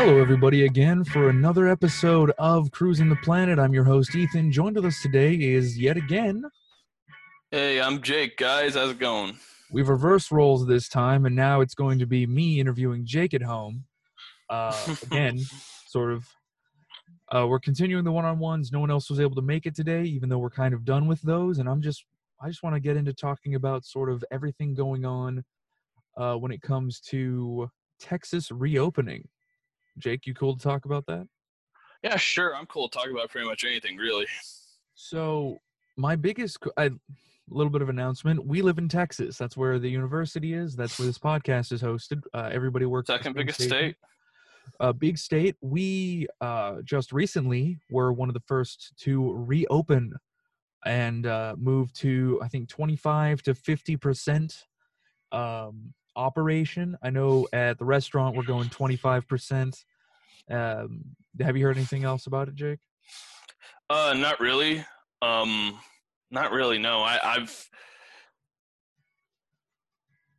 Hello, everybody, again for another episode of Cruising the Planet. I'm your host, Ethan. Joined with us today is yet again. Hey, I'm Jake, guys. How's it going? We've reversed roles this time, and now it's going to be me interviewing Jake at home. Uh, again, sort of. Uh, we're continuing the one-on-ones. No one else was able to make it today, even though we're kind of done with those. And I'm just, I just want to get into talking about sort of everything going on uh, when it comes to Texas reopening. Jake, you cool to talk about that? Yeah, sure. I'm cool to talk about pretty much anything, really. So, my biggest, a little bit of announcement: we live in Texas. That's where the university is. That's where this podcast is hosted. Uh, everybody works. Second biggest state. Uh, big state. We uh, just recently were one of the first to reopen and uh, move to, I think, 25 to 50 percent um, operation. I know at the restaurant we're going 25%. Um, have you heard anything else about it, Jake? Uh, not really. Um, not really. No, I, I've.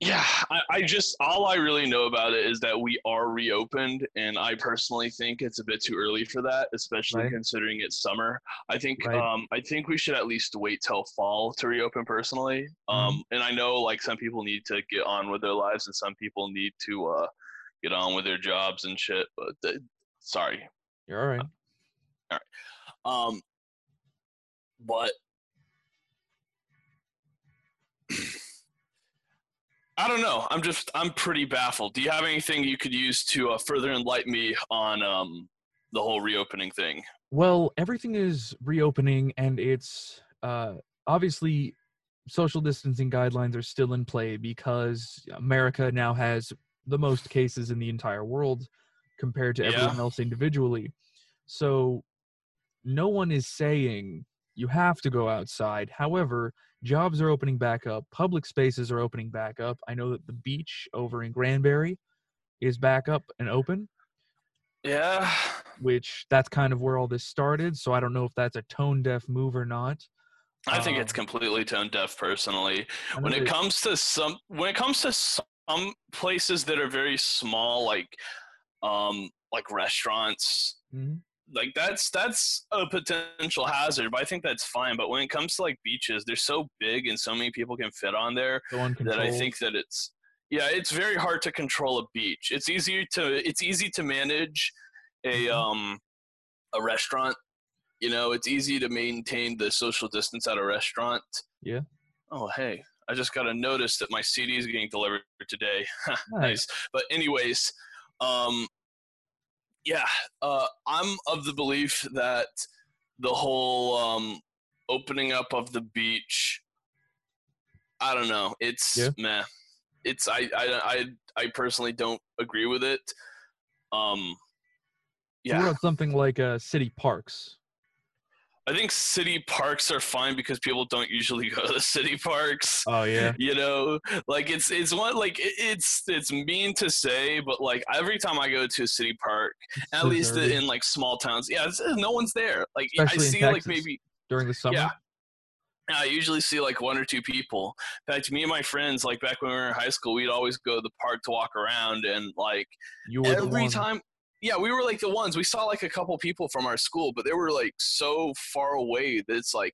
Yeah, I, I just all I really know about it is that we are reopened, and I personally think it's a bit too early for that, especially Right. considering it's summer. I think Right. um I think we should at least wait till fall to reopen personally. Um, and I know like some people need to get on with their lives, and some people need to uh get on with their jobs and shit. But uh, sorry, You're all right, all right. um, but I don't know. I'm just I'm pretty baffled. Do you have anything you could use to uh, further enlighten me on um, the whole reopening thing? Well, everything is reopening, and it's uh, obviously social distancing guidelines are still in play because America now has the most cases in the entire world compared to everyone Yeah. else individually. So, no one is saying you have to go outside. However, jobs are opening back up, public spaces are opening back up. I know that the beach over in Granbury is back up and open Yeah, which that's kind of where all this started. So I don't know if that's a tone deaf move or not. I think it's Um, completely tone deaf personally. When it comes to some when it comes to some places that are very small, like um like restaurants, Mhm. Like that's that's a potential hazard but i think that's fine but when it comes to like beaches they're so big and so many people can fit on there that i think that it's yeah it's very hard to control a beach it's easier to it's easy to manage a Mhm. um a restaurant you know it's easy to maintain the social distance at a restaurant Yeah. oh hey i just got a notice that my cd is getting delivered today Nice. but anyways, um, yeah, uh, I'm of the belief that the whole um, opening up of the beach, I don't know, it's Yeah. meh. It's I, I I I personally don't agree with it. Um, So what yeah, about something like uh, city parks? I think city parks are fine because people don't usually go to the city parks. Oh yeah. you know like it's it's one like it's it's mean to say but like every time i go to a city park at least Deserted. in like small towns yeah it's, uh, no one's there like Especially i see like maybe during the summer. Yeah. i usually see like one or two people in fact me and my friends like back when we were in high school we'd always go to the park to walk around and like You every time yeah we were like the ones we saw like a couple people from our school but they were like so far away that it's like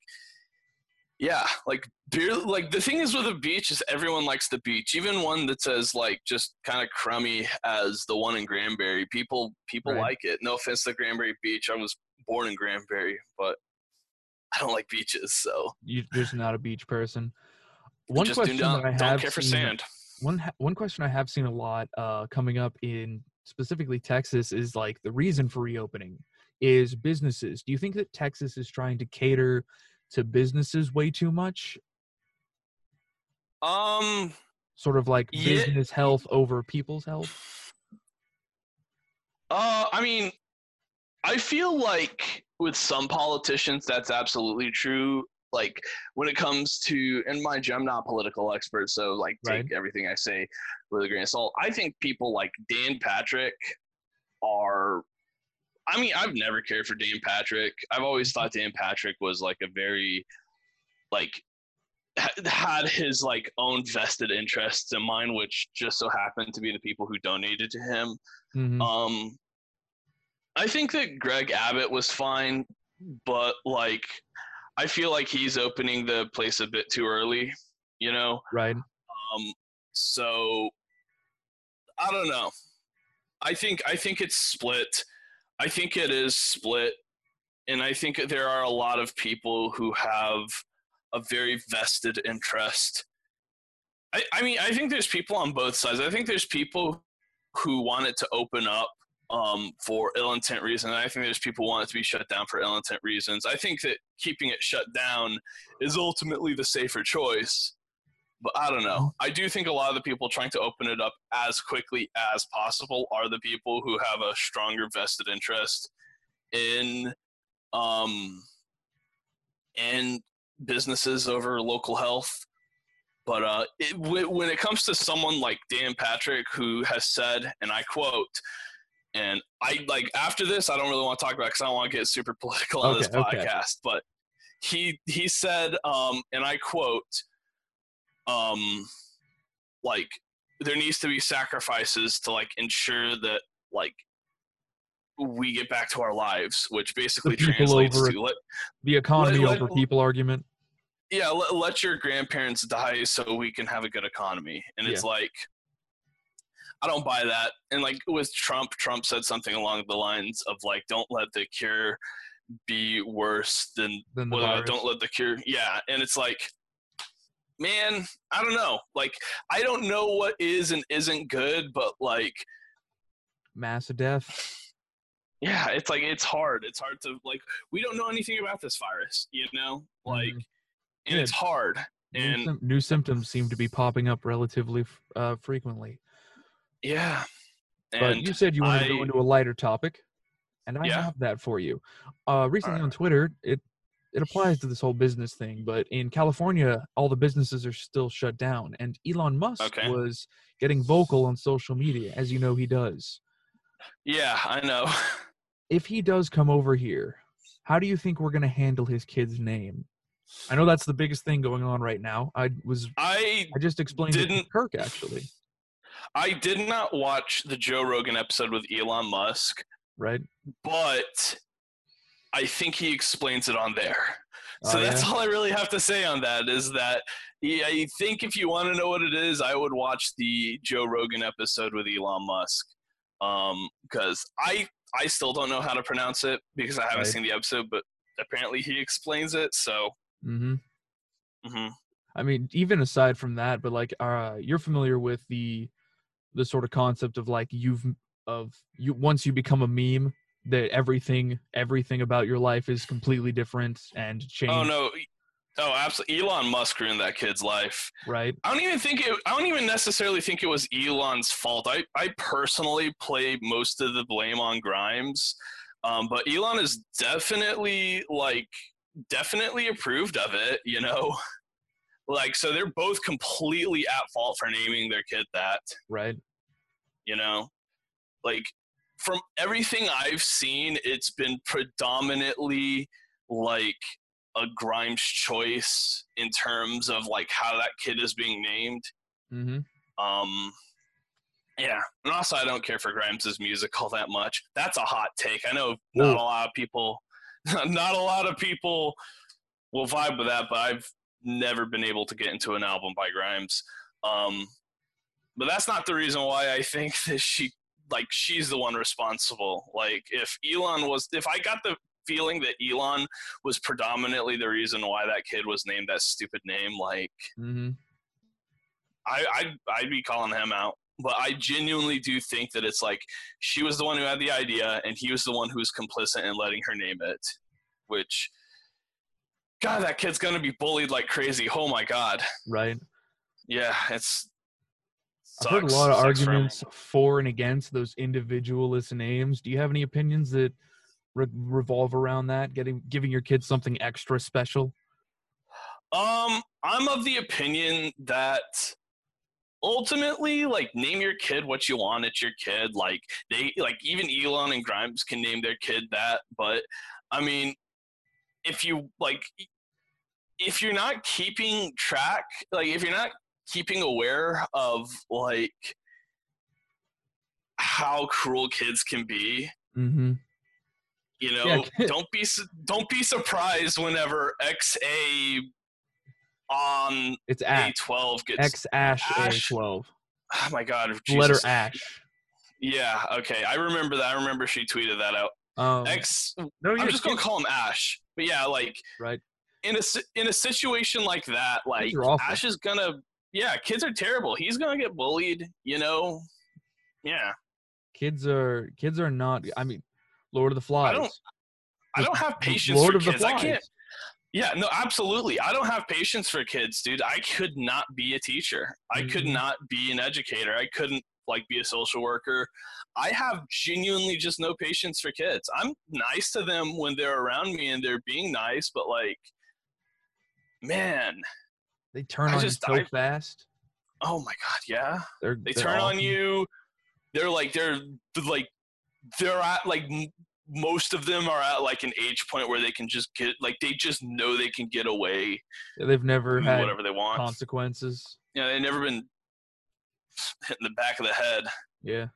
yeah like beer like the thing is with a beach is everyone likes the beach even one that's as like just kind of crummy as the one in granbury people people Right. like it no offense to granbury beach i was born in granbury but i don't like beaches so You're just not a beach person. One question do not that I don't have care for seen, sand one one question I have seen a lot uh, coming up in specifically Texas is like the reason for reopening is businesses. Do you think that Texas is trying to cater to businesses way too much? um Sort of like Yeah. business health over people's health? Uh, I mean, I feel like with some politicians, that's absolutely true. Like when it comes to, and mind you, I'm not a political expert, so like take Right. everything I say with a grain of salt. I think people like Dan Patrick are. I mean, I've never cared for Dan Patrick. I've always thought Dan Patrick was like a very, like, had his like own vested interests in mind, which just so happened to be the people who donated to him. Mhm. Um, I think that Greg Abbott was fine, but like I feel like he's opening the place a bit too early, you know? Right. Um so I don't know. I think I think it's split. I think it is split and I think there are a lot of people who have a very vested interest. I, I mean, I think there's people on both sides. I think there's people who want it to open up um, for ill intent reasons. I think there's people want it to be shut down for ill intent reasons. I think that keeping it shut down is ultimately the safer choice. But I don't know. I do think a lot of the people trying to open it up as quickly as possible are the people who have a stronger vested interest in um, in businesses over local health. But uh, it, when it comes to someone like Dan Patrick, who has said, and I quote, and I like after this, I don't really want to talk about because I don't want to get super political on okay, this podcast. Okay. But he he said, um, and I quote, um, like there needs to be sacrifices to like ensure that like we get back to our lives, which basically translates to let, the economy let, over let, people argument. Yeah, let, your grandparents die so we can have a good economy. And it's like, I don't buy that. And like with Trump, Trump said something along the lines of like, don't let the cure be worse than, than the well, don't let the cure. Yeah. And it's like, man, I don't know. Like, I don't know what is and isn't good, but like, mass death yeah it's like it's hard it's hard to like we don't know anything about this virus you know like mm-hmm. and yeah. it's hard and new, new, symptoms seem to be popping up relatively uh, frequently yeah but you said you wanted I, to go into a lighter topic and i yeah. have that for you uh, recently right. on twitter it it applies to this whole business thing but in california all the businesses are still shut down and elon musk okay. was getting vocal on social media as you know he does yeah, I know. if he does come over here, how do you think we're going to handle his kid's name? I know that's the biggest thing going on right now. I was I I just explained it to Kirk actually. I did not watch the Joe Rogan episode with Elon Musk. Right. But I think he explains it on there. So oh, that's yeah? all I really have to say on that is that yeah, I think if you want to know what it is, I would watch the Joe Rogan episode with Elon Musk um because i i still don't know how to pronounce it because i haven't right. seen the episode but apparently he explains it so mm-hmm. Mm-hmm. i mean even aside from that but like uh you're familiar with the the sort of concept of like you've of you once you become a meme that everything everything about your life is completely different and change oh no Oh, absolutely. Elon Musk ruined that kid's life. Right. I don't even think it. I don't even necessarily think it was Elon's fault. I, I personally play most of the blame on Grimes, um, but Elon is definitely like definitely approved of it. You know, like so they're both completely at fault for naming their kid that. Right. You know, like from everything I've seen, it's been predominantly like a Grimes choice in terms of like how that kid is being named. Mm-hmm. Um, yeah, and also I don't care for Grimes's music all that much. That's a hot take. I know not Ooh. a lot of people, not a lot of people will vibe with that, but I've never been able to get into an album by Grimes. Um, but that's not the reason why I think that she like she's the one responsible. Like if Elon was, if I got the feeling that Elon was predominantly the reason why that kid was named that stupid name. Like, mm-hmm. I, I'd, I'd be calling him out. But I genuinely do think that it's like she was the one who had the idea, and he was the one who was complicit in letting her name it. Which, God, that kid's gonna be bullied like crazy. Oh my God. Right. Yeah, it's Sucks. I've heard a lot of Sucks arguments for, for, and against those individualist names. Do you have any opinions that re- revolve around that? Getting giving your kids something extra special. Um, I'm of the opinion that ultimately like name your kid what you want it's your kid like they like even elon and grimes can name their kid that but i mean if you like if you're not keeping track like if you're not keeping aware of like how cruel kids can be mm-hmm You know, Yeah. don't be su- don't be surprised whenever XA on It's Ash. A12 gets X Ash Ash. A12. Oh my god, The letter Ash. Yeah, okay. I remember that. I remember she tweeted that out. Um, X no, I'm just gonna call him Ash. But yeah, like right. in a in a situation like that, like. Ash is gonna yeah, kids are terrible. He's gonna get bullied, you know. Yeah. Kids are kids are not. I mean, Lord of the Flies. don't- I don't have patience Lord for of the kids. I Flies. can't Yeah, no, absolutely. I don't have patience for kids, dude. I could not be a teacher. I could Mhm. not be an educator. I couldn't like be a social worker. I have genuinely just no patience for kids. I'm nice to them when they're around me and they're being nice, but like man, They turn I on just- you so I- fast. oh my god, yeah. They're, They they're turn on you. They're like they're like they're at like most of them are at like an age point where they can just get like they just know they can get away They've never had whatever they want. consequences. Yeah, they've never been hit in the back of the head. Yeah.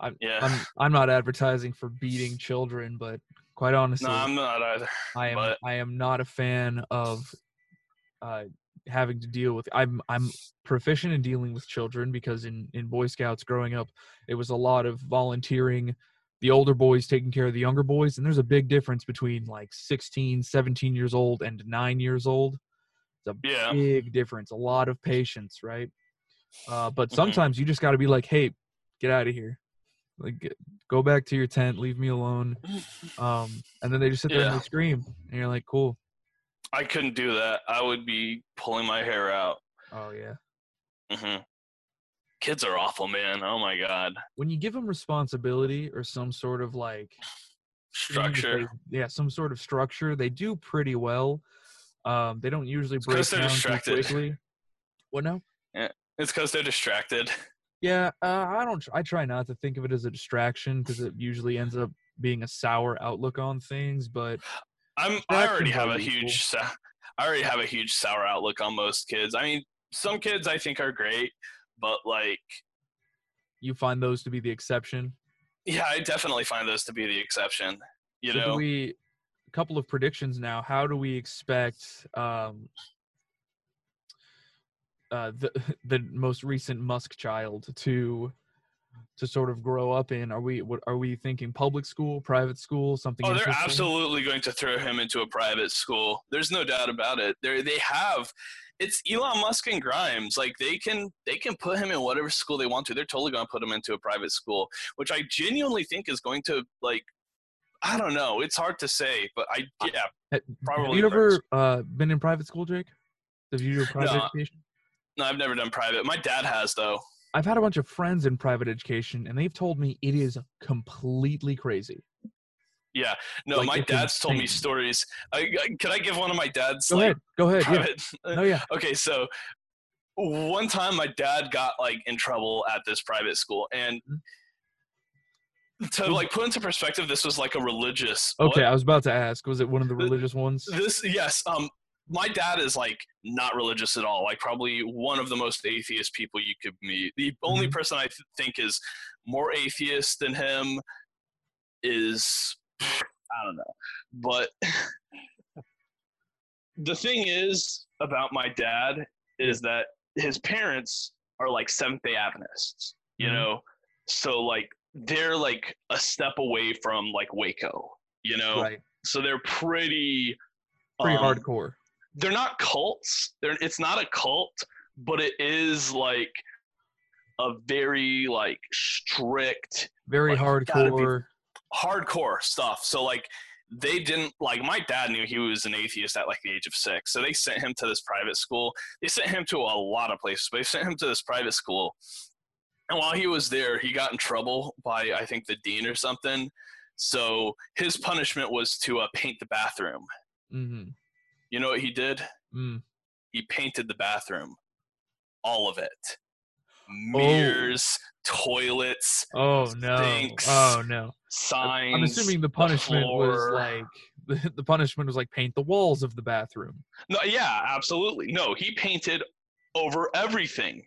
I'm, Yeah. I'm I'm not advertising for beating children, but quite honestly, no, I'm not either. I am but- I am not a fan of uh, having to deal with. I'm I'm proficient in dealing with children because in in Boy Scouts growing up, it was a lot of volunteering. The older boys taking care of the younger boys, and there's a big difference between like 16, 17 years old and nine years old. It's a Yeah. big difference. A lot of patience, right? Uh, but sometimes you just got to be like, "Hey, get out of here! Like, get, go back to your tent. Leave me alone." Um, and then they just sit there and they scream, and you're like, "Cool." I couldn't do that. I would be pulling my hair out. Oh yeah. Mm-hmm. Kids are awful, man. Oh my god. When you give them responsibility or some sort of like Structure. they- yeah, some sort of structure, they do pretty well. Um, they don't usually break down too quickly. What now? It's because they're distracted. Yeah, uh, I don't. I try not to think of it as a distraction because it usually ends up being a sour outlook on things. But I'm. I already have a huge. I already have a huge sour outlook on most kids. I mean, some kids I think are great, but like, you find those to be the exception. yeah, I definitely find those to be the exception. You so do know, we a couple of predictions now. How do we expect um, uh, the the most recent Musk child to to sort of grow up in? Are we what are we thinking? Public school, private school, something? Oh, they're absolutely going to throw him into a private school. There's no doubt about it. They they have it's Elon Musk and Grimes. Like they can they can put him in whatever school they want to. They're totally going to put him into a private school, which I genuinely think is going to like I don't know. It's hard to say, but I yeah, Ha- Have probably you ever uh, been in private school, Jake? Have you do private No. education? No, I've never done private. My dad has though. I've had a bunch of friends in private education, and they've told me it is completely crazy. Yeah, no, Like, my dad's told me stories. I, I, can I give one of my dad's Go like ahead, go ahead. Yeah. private? No, yeah. okay, so one time my dad got like in trouble at this private school, and to like put into perspective, this was like a religious. Okay, what? I was about to ask. Was it one of The- religious ones? This yes, um, my dad is like not religious at all. Like probably one of the most atheist people you could meet. The only Mhm. person I th- think is more atheist than him is I don't know, but the thing is about my dad is that his parents are like Seventh Day Adventists, you Mhm. know, so like they're like a step away from like Waco, you know, Right. so they're pretty Pretty um, hardcore. They're not cults. They're it's not a cult, but it is like a very like strict, Very like, hardcore. hardcore stuff. So like they didn't like my dad knew he was an atheist at like the age of six. So they sent him to this private school. They sent him to a lot of places, but they sent him to this private school. And while he was there, he got in trouble by I think the dean or something. So his punishment was to uh, paint the bathroom. hmm You know what he did? Mm. he painted the bathroom all of it mirrors toilets Oh no! Stinks. Oh no! signs I'm assuming the punishment was like the, the punishment was like paint the walls of the bathroom. no yeah absolutely no he painted over everything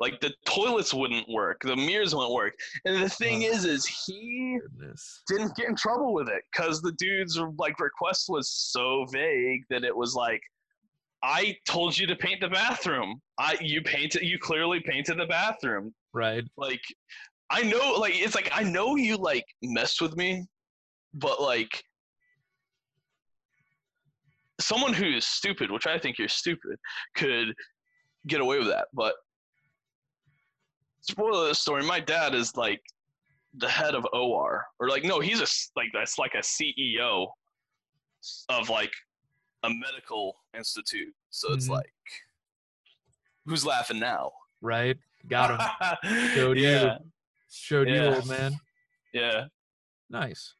Like the toilets wouldn't work, the mirrors wouldn't work. And the thing Oh. is, is he Goodness. didn't get in trouble with it because the dude's like request was so vague that it was like, I told you to paint the bathroom. I you painted you clearly painted the bathroom. Right. Like I know like it's like I know you like messed with me, but like someone who's stupid, which I think you're stupid, could get away with that. But spoiler of the story, my dad is like the head of OR, or like no, he's a like that's like a CEO of like a medical institute. So it's Mhm. like, who's laughing now? Right. Got him. Showed you. yeah, Showed you, old man. yeah. Nice.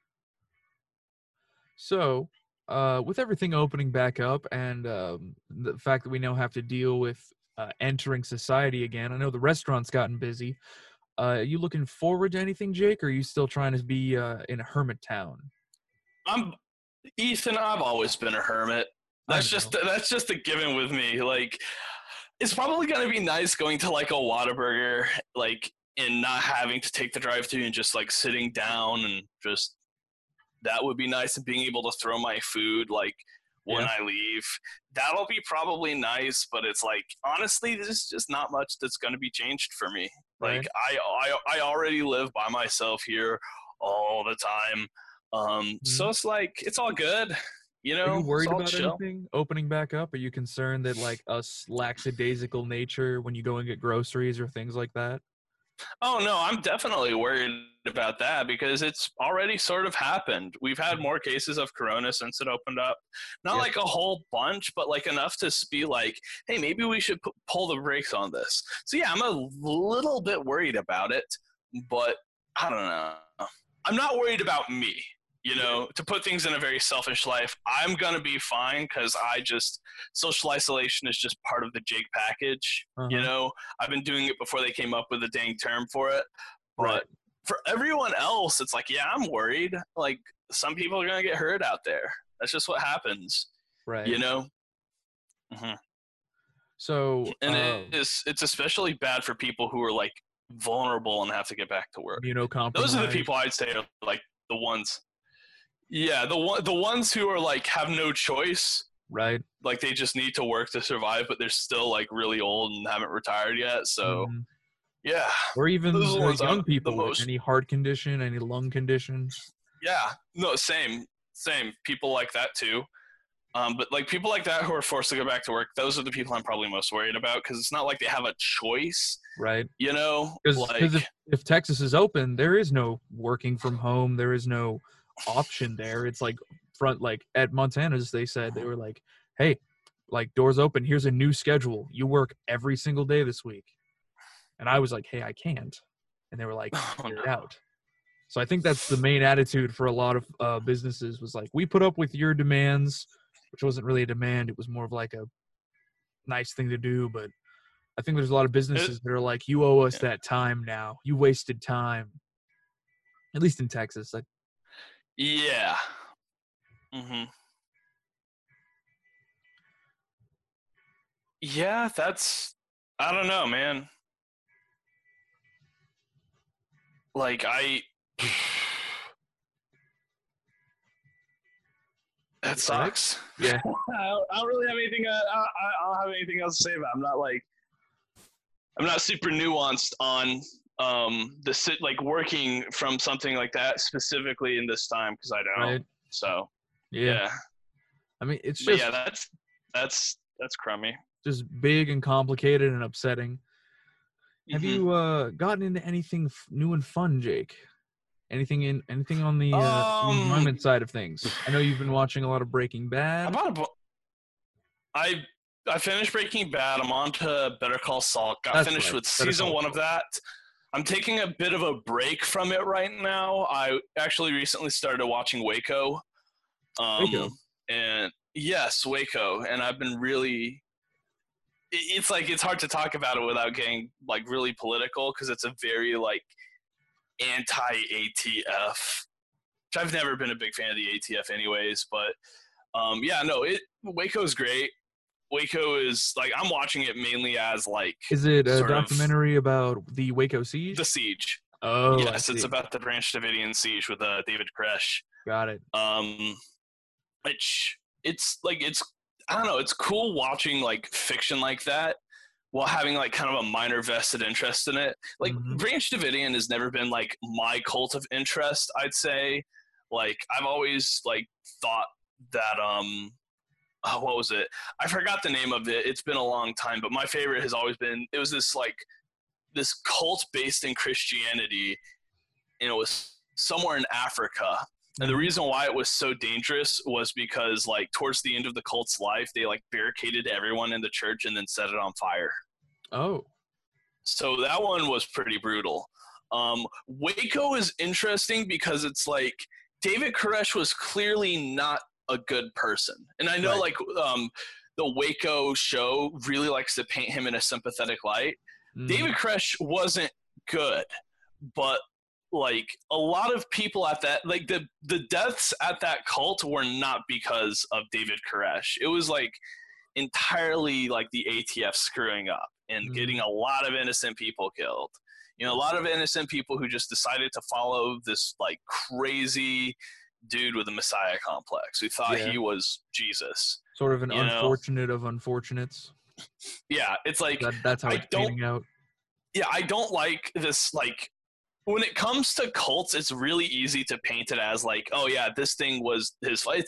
So, uh, with everything opening back up and um, the fact that we now have to deal with uh, entering society again, I know the restaurant's gotten busy. Uh, are you looking forward to anything, Jake, or are you still trying to be uh, in a hermit town? I'm Ethan. I've always been a hermit. That's just that's just a given with me. Like, it's probably gonna be nice going to like a Whataburger, like, and not having to take the drive-through and just like sitting down and just that would be nice and being able to throw my food like when Yeah. I leave. That'll be probably nice, but it's like honestly, there's just not much that's gonna be changed for me. Like I, I I already live by myself here all the time. Um so it's like it's all good. You know, Mm-hmm. Are you worried about chill. anything opening back up? Are you concerned that like us lackadaisical nature when you go and get groceries or things like that? Oh no, I'm definitely worried about that because it's already sort of happened. We've had mm-hmm. more cases of corona since it opened up. Not Yeah. like a whole bunch, but like enough to be like, hey, maybe we should pu- pull the brakes on this. So yeah, I'm a little bit worried about it, but I don't know. I'm not worried about me. You know, to put things in a very selfish life, I'm gonna be fine because I just social isolation is just part of the Jake package. You Uh-huh. know, I've been doing it before they came up with a dang term for it. But Right. for everyone else, it's like, yeah, I'm worried. Like some people are gonna get hurt out there. That's just what happens. Right. You know, So, and um, it is it's especially bad for people who are like vulnerable and have to get back to work. you know Those are the people I'd say are like the ones. Yeah, the one the ones who are like have no choice. right? Like they just need to work to survive, but they're still like really old and haven't retired yet. So Mhm. yeah, or even those the ones young the people with any heart condition, any lung condition. Yeah, no, same, same. People like that too. Um, but like people like that who are forced to go back to work, those are the people I'm probably most worried about because it's not like they have a choice, Right. you know. Because Like, if, if Texas is open, there is no working from home. There is no option there. It's like front like at Montana's, they said they were like, "Hey, like doors open. Here's a new schedule. You work every single day this week." And I was like, "Hey, I can't." And they were like, oh, "Figure it no. out." So I think that's the main attitude for a lot of uh, businesses was like, "We put up with your demands," which wasn't really a demand. It was more of like a nice thing to do, but I think there's a lot of businesses that are like, "You owe us that time now. You wasted time." At least in Texas, like, yeah. hmm Yeah, that's. I don't know, man. Like I. That sucks. Yeah. I don't, I don't really have anything. Uh, I, I I don't have anything else to say about. It. I'm not like. I'm not super nuanced on um the sit like working from something like that specifically in this time because I don't. right? So Yeah. yeah, I mean, it's but yeah, that's that's that's crummy. just big and complicated and upsetting. Have Mhm. you uh, gotten into anything f- new and fun, Jake? Anything in anything on the, uh, Um, side of things? I know you've been watching a lot of Breaking Bad. A, I I finished Breaking Bad. I'm on to Better Call Saul. Got That's finished right, with Better season Call one of that. I'm taking a bit of a break from it right now. I actually recently started watching Waco. Um, Waco? And yes, Waco. And I've been really. It's like it's hard to talk about it without getting like really political because it's a very like anti-ATF. Which I've never been a big fan of the ATF, anyways. But um, yeah, no, it Waco's great. Waco is like I'm watching it mainly as like Is it a sort of- documentary about the Waco siege? the siege. oh, yes, it's about the Branch Davidian siege with uh, David Koresh. Got it. Um, which it's like it's I don't know, it's cool watching like fiction like that while having like kind of a minor vested interest in it. Like Mhm. Branch Davidian has never been like my cult of interest. I'd say, like I've always like thought that um. Oh, what was it? I forgot the name of it. It's been a long time, but my favorite has always been it was this like this cult based in Christianity, and it was somewhere in Africa. And the reason why it was so dangerous was because, like, towards the end of the cult's life, they like barricaded everyone in the church and then set it on fire. Oh, So that one was pretty brutal. Um, Waco is interesting because it's like David Koresh was clearly not a good person, and I know Right. like um, the Waco show really likes to paint him in a sympathetic light. mhm. David Koresh wasn't good, but like a lot of people at that like the the deaths at that cult were not because of David Koresh. It was like entirely like the ATF screwing up and Mhm. getting a lot of innocent people killed. You know, a lot of innocent people who just decided to follow this like crazy dude with a messiah complex who thought Yeah. he was Jesus. Sort of an you know. unfortunate of unfortunates. Yeah, it's like That, that's how I it's don't- out. yeah, I don't like this like when it comes to cults, it's really easy to paint it as like, oh yeah, this thing was his fault.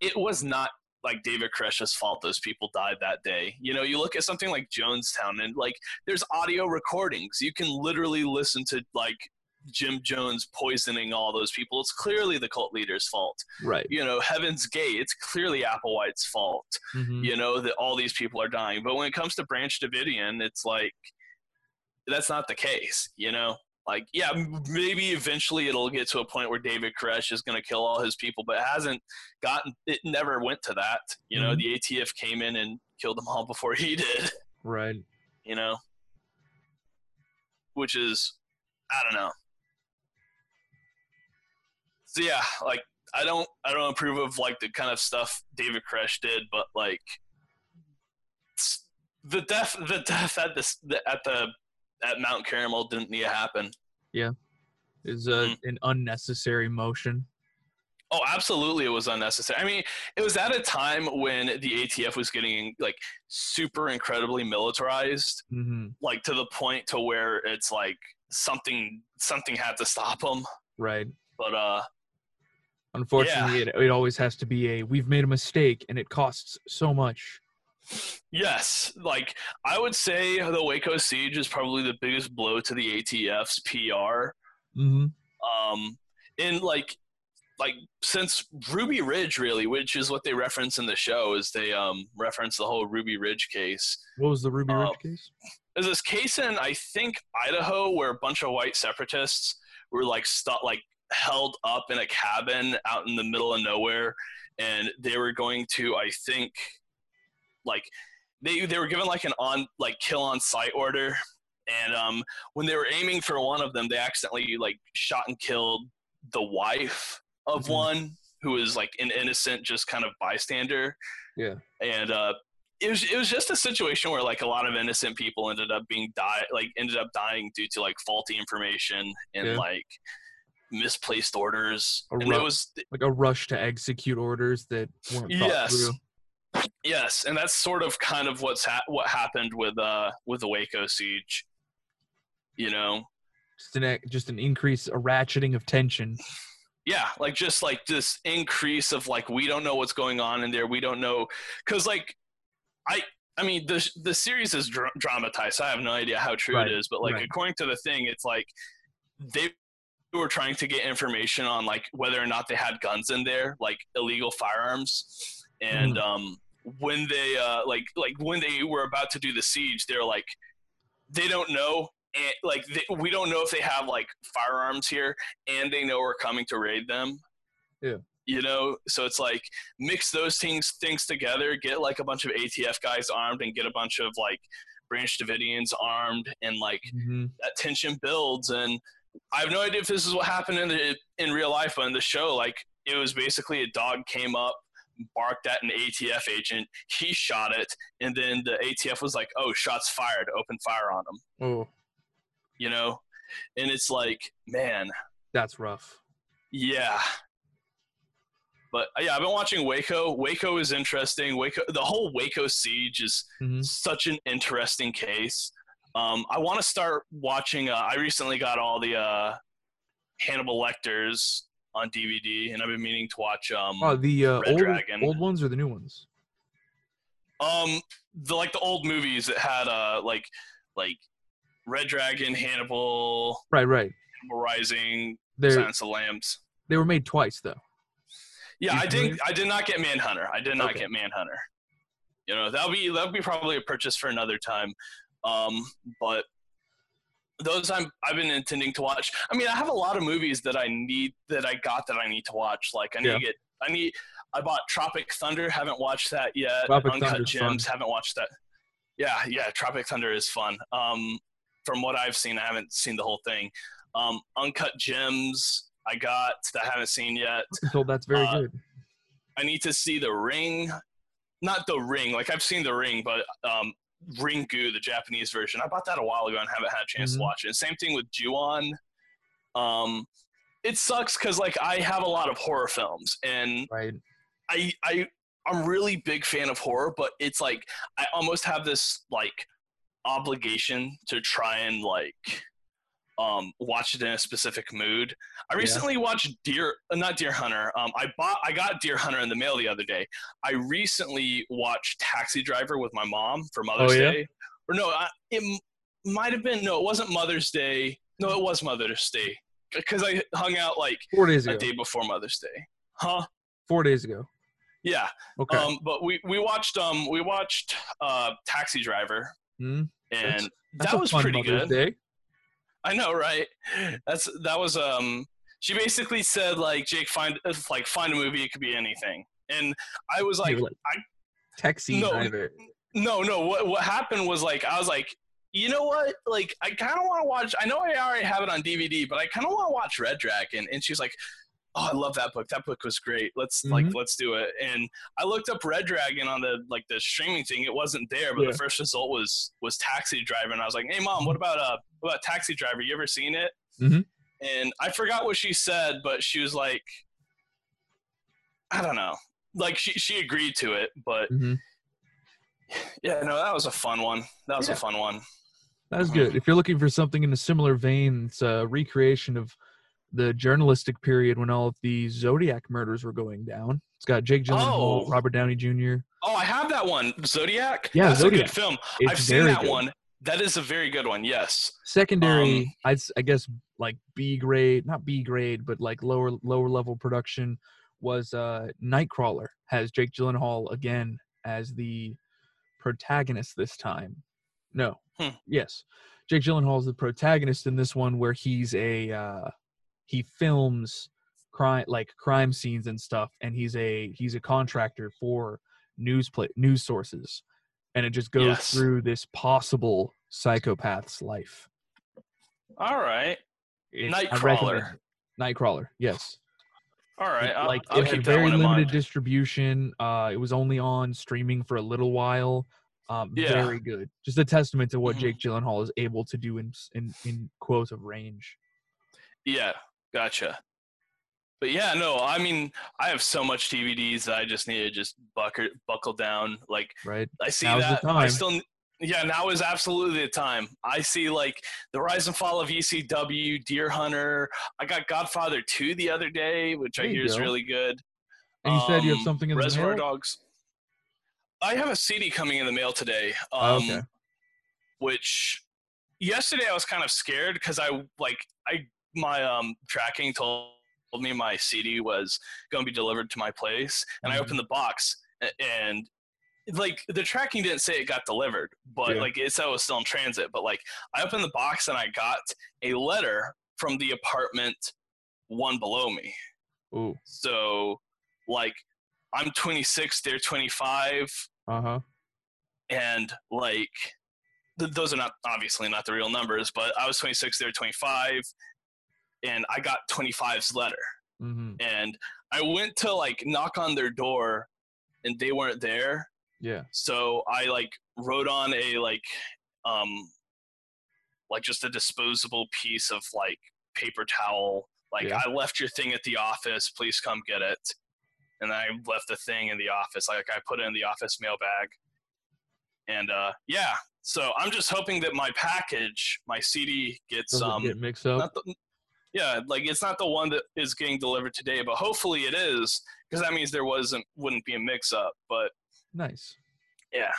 It was not like David Koresh's fault those people died that day. You know, you look at something like Jonestown and like there's audio recordings. You can literally listen to like Jim Jones poisoning all those people. It's clearly the cult leader's fault. Right. You know, Heaven's Gate, it's clearly Applewhite's fault Mhm. you know that all these people are dying but when it comes to branch davidian it's like that's not the case you know like yeah maybe eventually it'll get to a point where david koresh is going to kill all his people but it hasn't gotten it never went to that you know Mhm. the atf came in and killed them all before he did Right. you know which is i don't know so yeah like i don't i don't approve of like the kind of stuff david koresh did but like the death the death at this the, at the at mount Carmel didn't need to happen Yeah, Is uh, Mhm. an unnecessary motion. oh absolutely it was unnecessary i mean it was at a time when the atf was getting like super incredibly militarized hmm like to the point to where it's like something something had to stop them Right. but uh Unfortunately, it, it always has to be a we've made a mistake and it costs so much. yes like i would say the waco siege is probably the biggest blow to the atf's pr hmm um and like like since ruby ridge really which is what they reference in the show is they um reference the whole ruby ridge case What was the Ruby Uh, Ridge case? Is this case in I think Idaho where a bunch of white separatists were like stuck like held up in a cabin out in the middle of nowhere and they were going to I think like they they were given like an on like kill on sight order and um when they were aiming for one of them they accidentally like shot and killed the wife of Mhm. one who was like an innocent just kind of bystander Yeah. and uh it was it was just a situation where like a lot of innocent people ended up being die like ended up dying due to like faulty information and Yeah. like misplaced orders A and ru- it was Like a rush to execute orders that weren't yes through. yes and that's sort of kind of what's ha- what happened with uh with the waco siege you know Just an just an increase, a ratcheting of tension. yeah like just like this increase of like we don't know what's going on in there we don't know because like i i mean the the series is dra- dramatized so i have no idea how true Right, it is but like right. according to the thing it's like they were trying to get information on like whether or not they had guns in there like illegal firearms and Mm. um when they uh like like when they were about to do the siege they're like they don't know and like they, we don't know if they have like firearms here and they know we're coming to raid them Yeah. you know so it's like mix those things things together get like a bunch of atf guys armed and get a bunch of like branch davidians armed and like hmm that tension builds and i have no idea if this is what happened in the in real life but in the show like it was basically a dog came up barked at an ATF agent. He shot it, and then the ATF was like, "Oh, shots fired! Open fire on him." Oh, You know, and it's like, man, that's rough. yeah. But uh, yeah, I've been watching Waco. Waco is interesting. Waco, the whole Waco siege is Mhm. such an interesting case. Um, I want to start watching. Uh, I recently got all the uh, Hannibal Lecters on DVD, and I've been meaning to watch. Um, Oh, the uh, Red old Dragon. old ones or the new ones? um, the like the old movies that had uh like like Red Dragon, Hannibal, Right, right. Hannibal Rising, They Silence of the Lambs. they were made twice though. Yeah, You I familiar? didn't. I did not get Manhunter. I did not Okay. get Manhunter. You know that'll be that'll be probably a purchase for another time. Um, but those I'm I've been intending to watch. I mean, I have a lot of movies that I need that I got that I need to watch. Like I need Yeah. to get. I need. I bought Tropic Thunder. Haven't watched that yet. Tropic Uncut Thunder's fun. Gems. Haven't watched that. Yeah, yeah. Tropic Thunder is fun. Um, from what I've seen, I haven't seen the whole thing. Um, Uncut Gems. I got that I haven't seen yet. I'm that's very Uh, good. I need to see the ring. Not the ring, like I've seen the ring, but um Ringu, the Japanese version. I bought that a while ago and haven't had a chance Mhm. to watch it. Same thing with Ju-on. Um it sucks because like I have a lot of horror films and Right. I I I'm really big fan of horror, but it's like I almost have this like obligation to try and like um watch it in a specific mood. I Yeah. recently watched Deer uh, not Deer Hunter. Um I bought I got Deer Hunter in the mail the other day. I recently watched Taxi Driver with my mom for Mother's Oh, yeah? Day. Or no, I, it might have been no, it wasn't Mother's Day. No, it was Mother's Day. Cuz I hung out like Four days ago. a day before Mother's Day. Huh? Four days ago. Yeah. Okay. Um, but we, we watched um we watched uh Taxi Driver Hmm, and That's- that's that was pretty Mother's good. Day. I know, right? That's that was um she basically said like Jake find like find a movie it could be anything. And I was like like, I Taxi No, driver. no no what what happened was like I was like you know what? Like I kind of want to watch. I know I already have it on DVD, but I kind of want to watch Red Dragon. And she's like, "Oh, I love that book. That book was great. Let's like Mhm. let's do it." And I looked up Red Dragon on the like the streaming thing. It wasn't there, but Yeah. the first result was was Taxi Driver, and I was like, "Hey, mom, what about uh what about Taxi Driver? You ever seen it?" Mhm. And I forgot what she said, but she was like, I don't know. Like she she agreed to it, but Mhm. yeah, no, that was a fun one. That was Yeah. a fun one. That's Mhm. good. If you're looking for something in a similar vein, it's a recreation of the journalistic period when all of the Zodiac murders were going down. It's got Jake Gyllenhaal, Oh. Robert Downey Jr. Oh, I have that one. Zodiac. Yeah, that's a good film. It's I've seen that good. one. That is a very good one. Yes. Secondary, Um, s- I guess like B grade, not B grade, but like lower lower level production was uh Nightcrawler has Jake Gyllenhaal again as the protagonist this time. No. Hmm. Yes. Jake Gyllenhaal is the protagonist in this one where he's a uh he films crime like crime scenes and stuff and he's a he's a contractor for news play news sources and it just goes Yes. through this possible psychopath's life. All right. It's- Nightcrawler. Nightcrawler, yes. All right. I'll, like I'll had very limited distribution. Uh, it was only on streaming for a little while. Um, Yeah. Very good. Just a testament to what Mhm. Jake Gyllenhaal is able to do in in in quotes of range. Yeah. Gotcha. But yeah, no, I mean, I have so much DVDs that I just need to just buckle buckle down. Like Right. I see Now's the that. I still, yeah, now is absolutely the time. I see like the rise and fall of ECW, Deer Hunter. I got Godfather 2 the other day, which I There you hear is really good. And you said you have Um, something in the Reservoir mail? Dogs. I have a CD coming in the mail today. Um, Oh, okay. Which yesterday I was kind of scared because I like I my um tracking told me my CD was going to be delivered to my place, and I Mhm. opened the box and like the tracking didn't say it got delivered, but Yeah. like it said it was still in transit. But like I opened the box and I got a letter from the apartment one below me. Ooh. So like I'm 26, they're 25, Uh huh. and like th- those are not obviously not the real numbers, but I was 26, they're 25, and I got 25's letter, Mm-hmm. and I went to like knock on their door and they weren't there. Yeah. So I like wrote on a like um like just a disposable piece of like paper towel. Like Yeah. I left your thing at the office, please come get it. And I left the thing in the office. Like I put it in the office mailbag. And uh yeah. So I'm just hoping that my package, my CD gets Doesn't um get mixed up. not the, yeah, like it's not the one that is getting delivered today, but hopefully it is because that means there wasn't wouldn't be a mix up. But nice. yeah,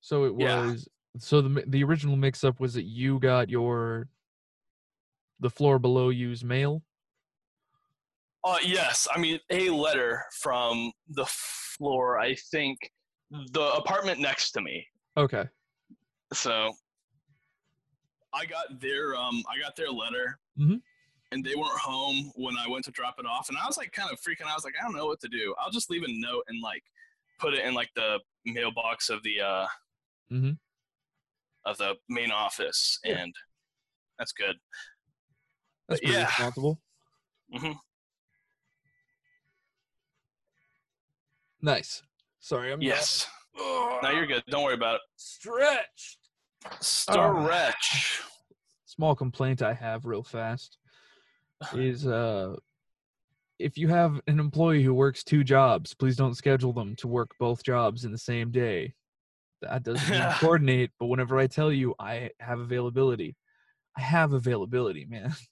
So it Yeah. was. So the the original mix up was that you got your the floor below you's mail. uh, yes, I mean a letter from the floor. I think the apartment next to me. Okay. So I got their um I got their letter. Mhm. And they weren't home when I went to drop it off, and I was like kind of freaking. out. I was like, I don't know what to do. I'll just leave a note and like put it in like the mailbox of the uh mm-hmm. of the main office, Yeah. and that's good. That's But pretty yeah. responsible. Mhm. Nice. Sorry, I'm Yes. Ugh. No, you're good. Don't worry about it. stretched. Stretch. Small complaint I have real fast is uh if you have an employee who works two jobs, please don't schedule them to work both jobs in the same day. That doesn't coordinate, but whenever I tell you I have availability, I have availability, man.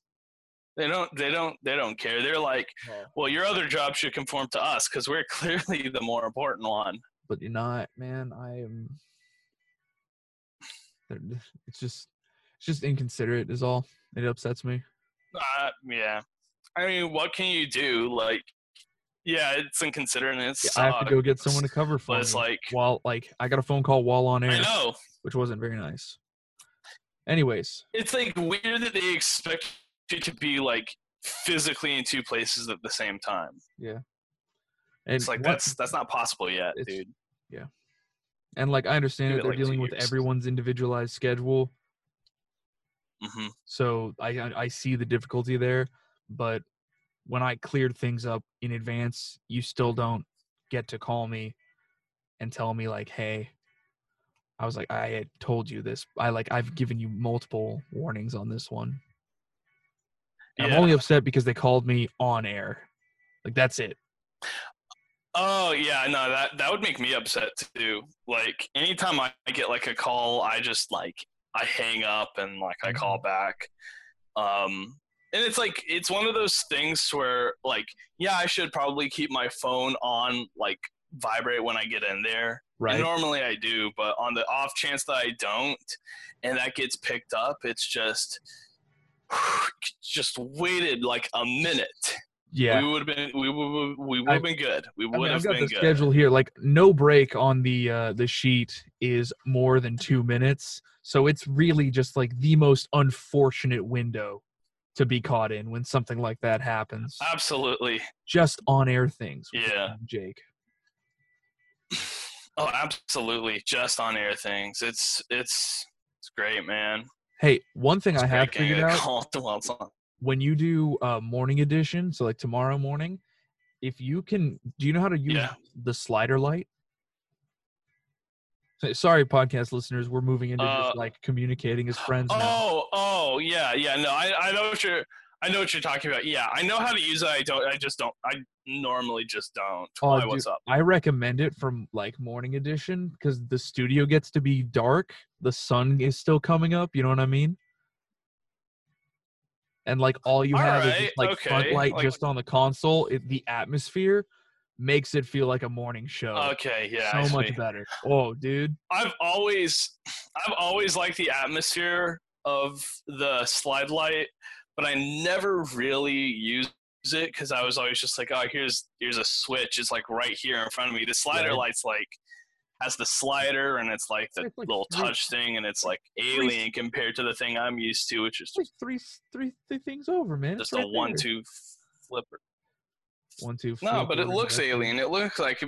They don't. They don't. They don't care. They're like, well, your other job should conform to us because we're clearly the more important one. But you're not, man. I am. It's just, it's just inconsiderate. Is all. It upsets me. Uh, yeah. I mean, what can you do? Like, yeah, it's inconsiderate and it's. I have to go get someone to cover for But me. it's like, while like I got a phone call while on air. I know. which wasn't very nice. Anyways, It's like weird that they expect you to be like physically in two places at the same time. and It's like what- that's that's not possible yet, dude. dude. And like I understand give that they're like, dealing with years. everyone's individualized schedule, hmm so I I see the difficulty there. But when I cleared things up in advance, you still don't get to call me and tell me like, hey. I was like, I had told you this. I like, I've given you multiple warnings on this one. And I'm only upset because they called me on air. Like that's it. Oh yeah, no, that that would make me upset too. Like anytime I get like a call, I just like I hang up and like I call back. Um and it's like it's one of those things where like yeah, I should probably keep my phone on like vibrate when I get in there. Right. And normally I do, but on the off chance that I don't and that gets picked up, it's just just waited like a minute. Yeah. We would have been we would we would have been good. We would I mean, I've got been the good. schedule here. Like no break on the uh, the sheet is more than two minutes, so it's really just like the most unfortunate window to be caught in when something like that happens. Absolutely. Just on air things. Yeah. Jake. Oh, absolutely. Just on air things. It's it's it's great, man. Hey, one thing It's I have figured out call while it's on. when you do uh, morning edition, so like tomorrow morning, if you can, do you know how to use Yeah. the slider light? Sorry, podcast listeners, we're moving into Uh, just like communicating as friends now. Oh, oh, yeah, yeah. No, I, I know what you're I know what you're talking about. Yeah, I know how to use it. I don't I just don't I normally just don't. Oh, dude, what's up? I recommend it from like morning edition because the studio gets to be dark. The sun is still coming up. You know what I mean? And like all you have is just, like front light like- just on the console. It, the atmosphere makes it feel like a morning show. Okay, yeah. So much better. Oh, dude. I've always I've always liked the atmosphere of the slide light, but I never really used it because I was always just like, oh, here's here's a switch. It's like right here in front of me. The slider Right. light's like has the slider and it's like the little touch thing and it's like alien compared to the thing I'm used to, which is three, three, three things over, man. It's just right a one there. two flipper. one, two. No, but it looks alien. It looks like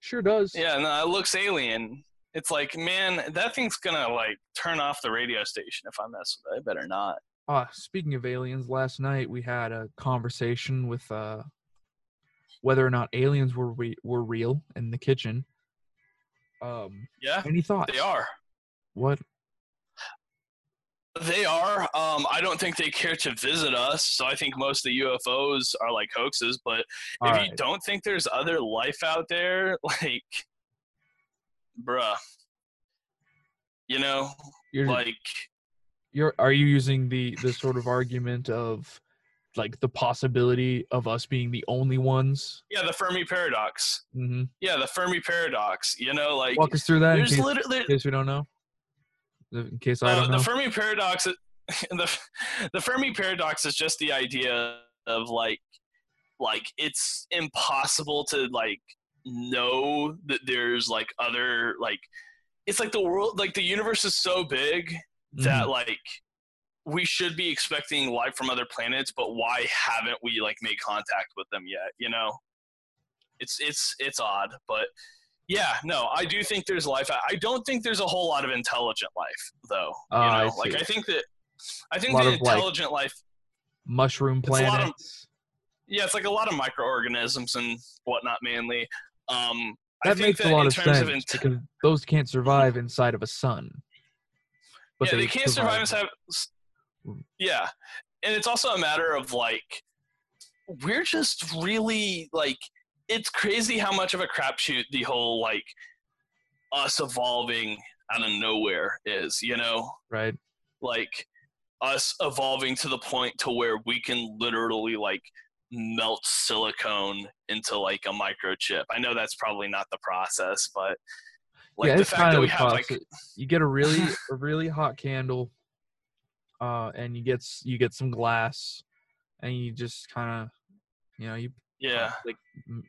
Sure does. Yeah, no, it looks alien. It's like, man, that thing's gonna like turn off the radio station if I mess with it. I better not. Uh, speaking of aliens, last night we had a conversation with uh, whether or not aliens were re- were real in the kitchen. Um, Yeah, any thoughts? they are. What? They are. Um, I don't think they care to visit us, so I think most of the UFOs are like hoaxes. But All if right. you don't think there's other life out there, like, bruh, you know, You're like, you're are you using the the sort of argument of like the possibility of us being the only ones? yeah, the Fermi paradox. Mm-hmm. Yeah, the Fermi paradox. You know, like, Walk us through that in case, literally in case we don't know. In case I Uh, don't know. the Fermi paradox, the the Fermi paradox is just the idea of like, like it's impossible to like know that there's like other like, it's like the world like the universe is so big that Mhm. like we should be expecting life from other planets, but why haven't we like made contact with them yet? You know, it's it's it's odd, but yeah, no, I do think there's life. I- I don't think there's a whole lot of intelligent life, though. You I know, like. I think that I think the of, like, intelligent life. Mushroom lot of- Yeah, it's like a lot of microorganisms and whatnot, mainly. Um, I that think makes that a lot in of terms sense of int- because those can't survive inside of a sun. yeah, they, can't survive inside. Yeah, and it's also a matter of like we're just really like it's crazy how much of a crapshoot the whole like us evolving out of nowhere is. You know, right? like us evolving to the point to where we can literally like melt silicone into like a microchip. I know that's probably not the process, but like yeah, the it's fact kind that of we have like process. you get a really a really hot candle, uh, and you get you get some glass, and you just kind of, you know, you yeah, like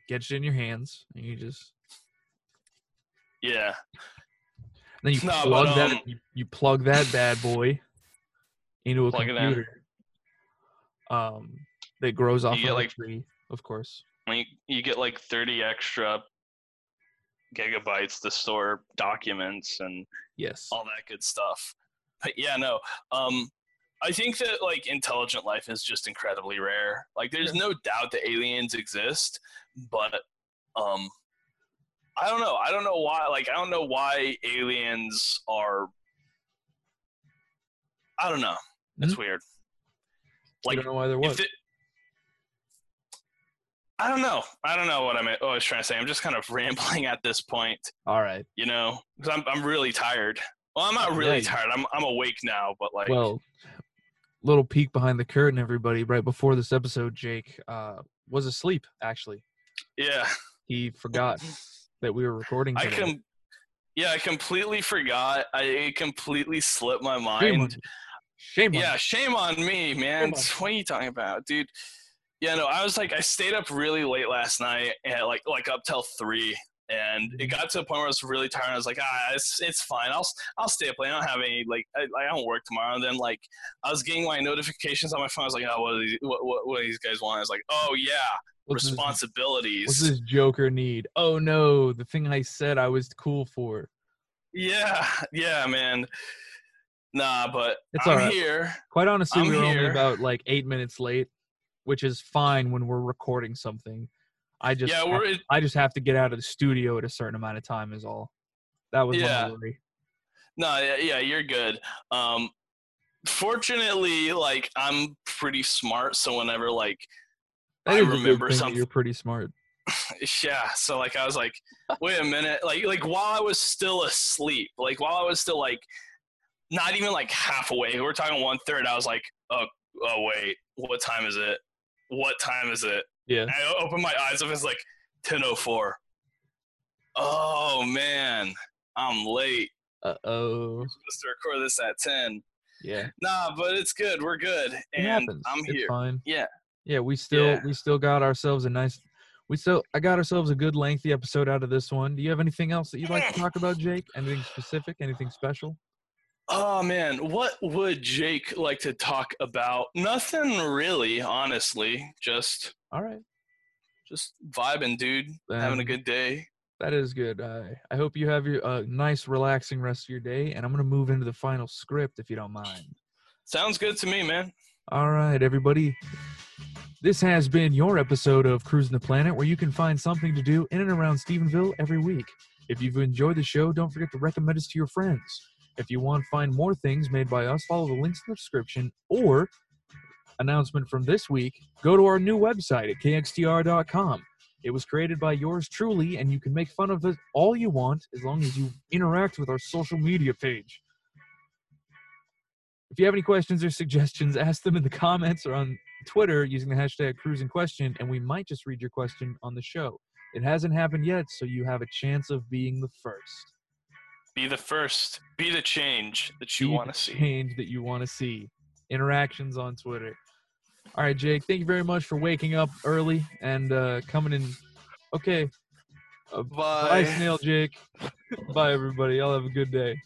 get it in your hands, and you just yeah. then you No, but, plug that um, you, you plug that bad boy into a Plug it in. computer. Um, that grows off You of like- tree, of course. Mean, you get like 30 extra gigabytes to store documents and Yes. all that good stuff. But yeah, no. Um, I think that like intelligent life is just incredibly rare. Like, there's no doubt that aliens exist, but um, I don't know. I don't know why. Like, I don't know why aliens are. I don't know. That's weird. I Like, don't know why there was. it, I don't know. I don't know what I'm. Oh, I was trying to say. I'm just kind of rambling at this point. All right. You know, because I'm I'm really tired. Well, I'm not really you- tired. I'm I'm awake now, but like, Well, little peek behind the curtain, everybody. Right before this episode, Jake uh, was asleep. Actually, yeah, he forgot that we were recording. I Today. can. Yeah, I completely forgot. I it completely slipped my Shame on mind. Shame on Yeah, shame on me, man. On What are you talking about, dude? Yeah, no, I was like, I stayed up really late last night, and like like up till three, and it got to a point where I was really tired. I was like, ah, it's it's fine. I'll I'll stay up late. I don't have any like I, I don't work tomorrow. And then like I was getting my notifications on my phone. I was like, oh, what do these, what, what, what do these guys want? I was like, oh yeah, What's this- responsibilities. What's this Joker need? Oh no, the thing I said I was cool for. Yeah, yeah, man. Nah, but It's I'm here. Quite honestly, I'm we were only here. about like eight minutes late, which is fine when we're recording something. I just Yeah, have- we're I just have to get out of the studio at a certain amount of time is all. That was Yeah. my worry. No, yeah, yeah, you're good. Um, fortunately, like I'm pretty smart, so whenever like That I is a good remember something- You're pretty smart. yeah, so like I was like, wait a minute, like like while I was still asleep, like while I was still like not even like half awake, we're talking one third. I was like, oh, oh wait, what time is it? What time is it? Yeah. And I opened my eyes up. It's like ten oh four. Oh man, I'm late. Uh oh. supposed to record this at 10. Yeah. Nah, but it's good. We're good. It And happens. I'm it's here. fine. Yeah. Yeah, we still Yeah. we still got ourselves a nice we still I got ourselves a good lengthy episode out of this one. Do you have anything else that you'd like to talk about, Jake? Anything specific? Anything special? Oh man, what would Jake like to talk about? Nothing really, honestly. Just All right. just vibing, dude. Having a good day. That is good. I I hope you have your uh, nice, relaxing rest of your day. And I'm gonna move into the final script if you don't mind. Sounds good to me, man. All right, everybody. This has been your episode of Cruising the Planet, where you can find something to do in and around Stephenville every week. If you've enjoyed the show, don't forget to recommend us to your friends. If you want to find more things made by us, follow the links in the description or announcement from this week, go to our new website at kxtr.com. It was created by yours truly, and you can make fun of it all you want as long as you interact with our social media page. If you have any questions or suggestions, ask them in the comments or on Twitter using the hashtag cruising question, and we might just read your question on the show. It hasn't happened yet, so you have a chance of being the first. Be the first. Be the change that you want to see. Change that you want to see. Interactions on Twitter. All right, Jake. Thank you very much for waking up early and uh, coming in. Okay. Uh, bye, Bye. Snail Jake. bye, everybody. Y'all have a good day.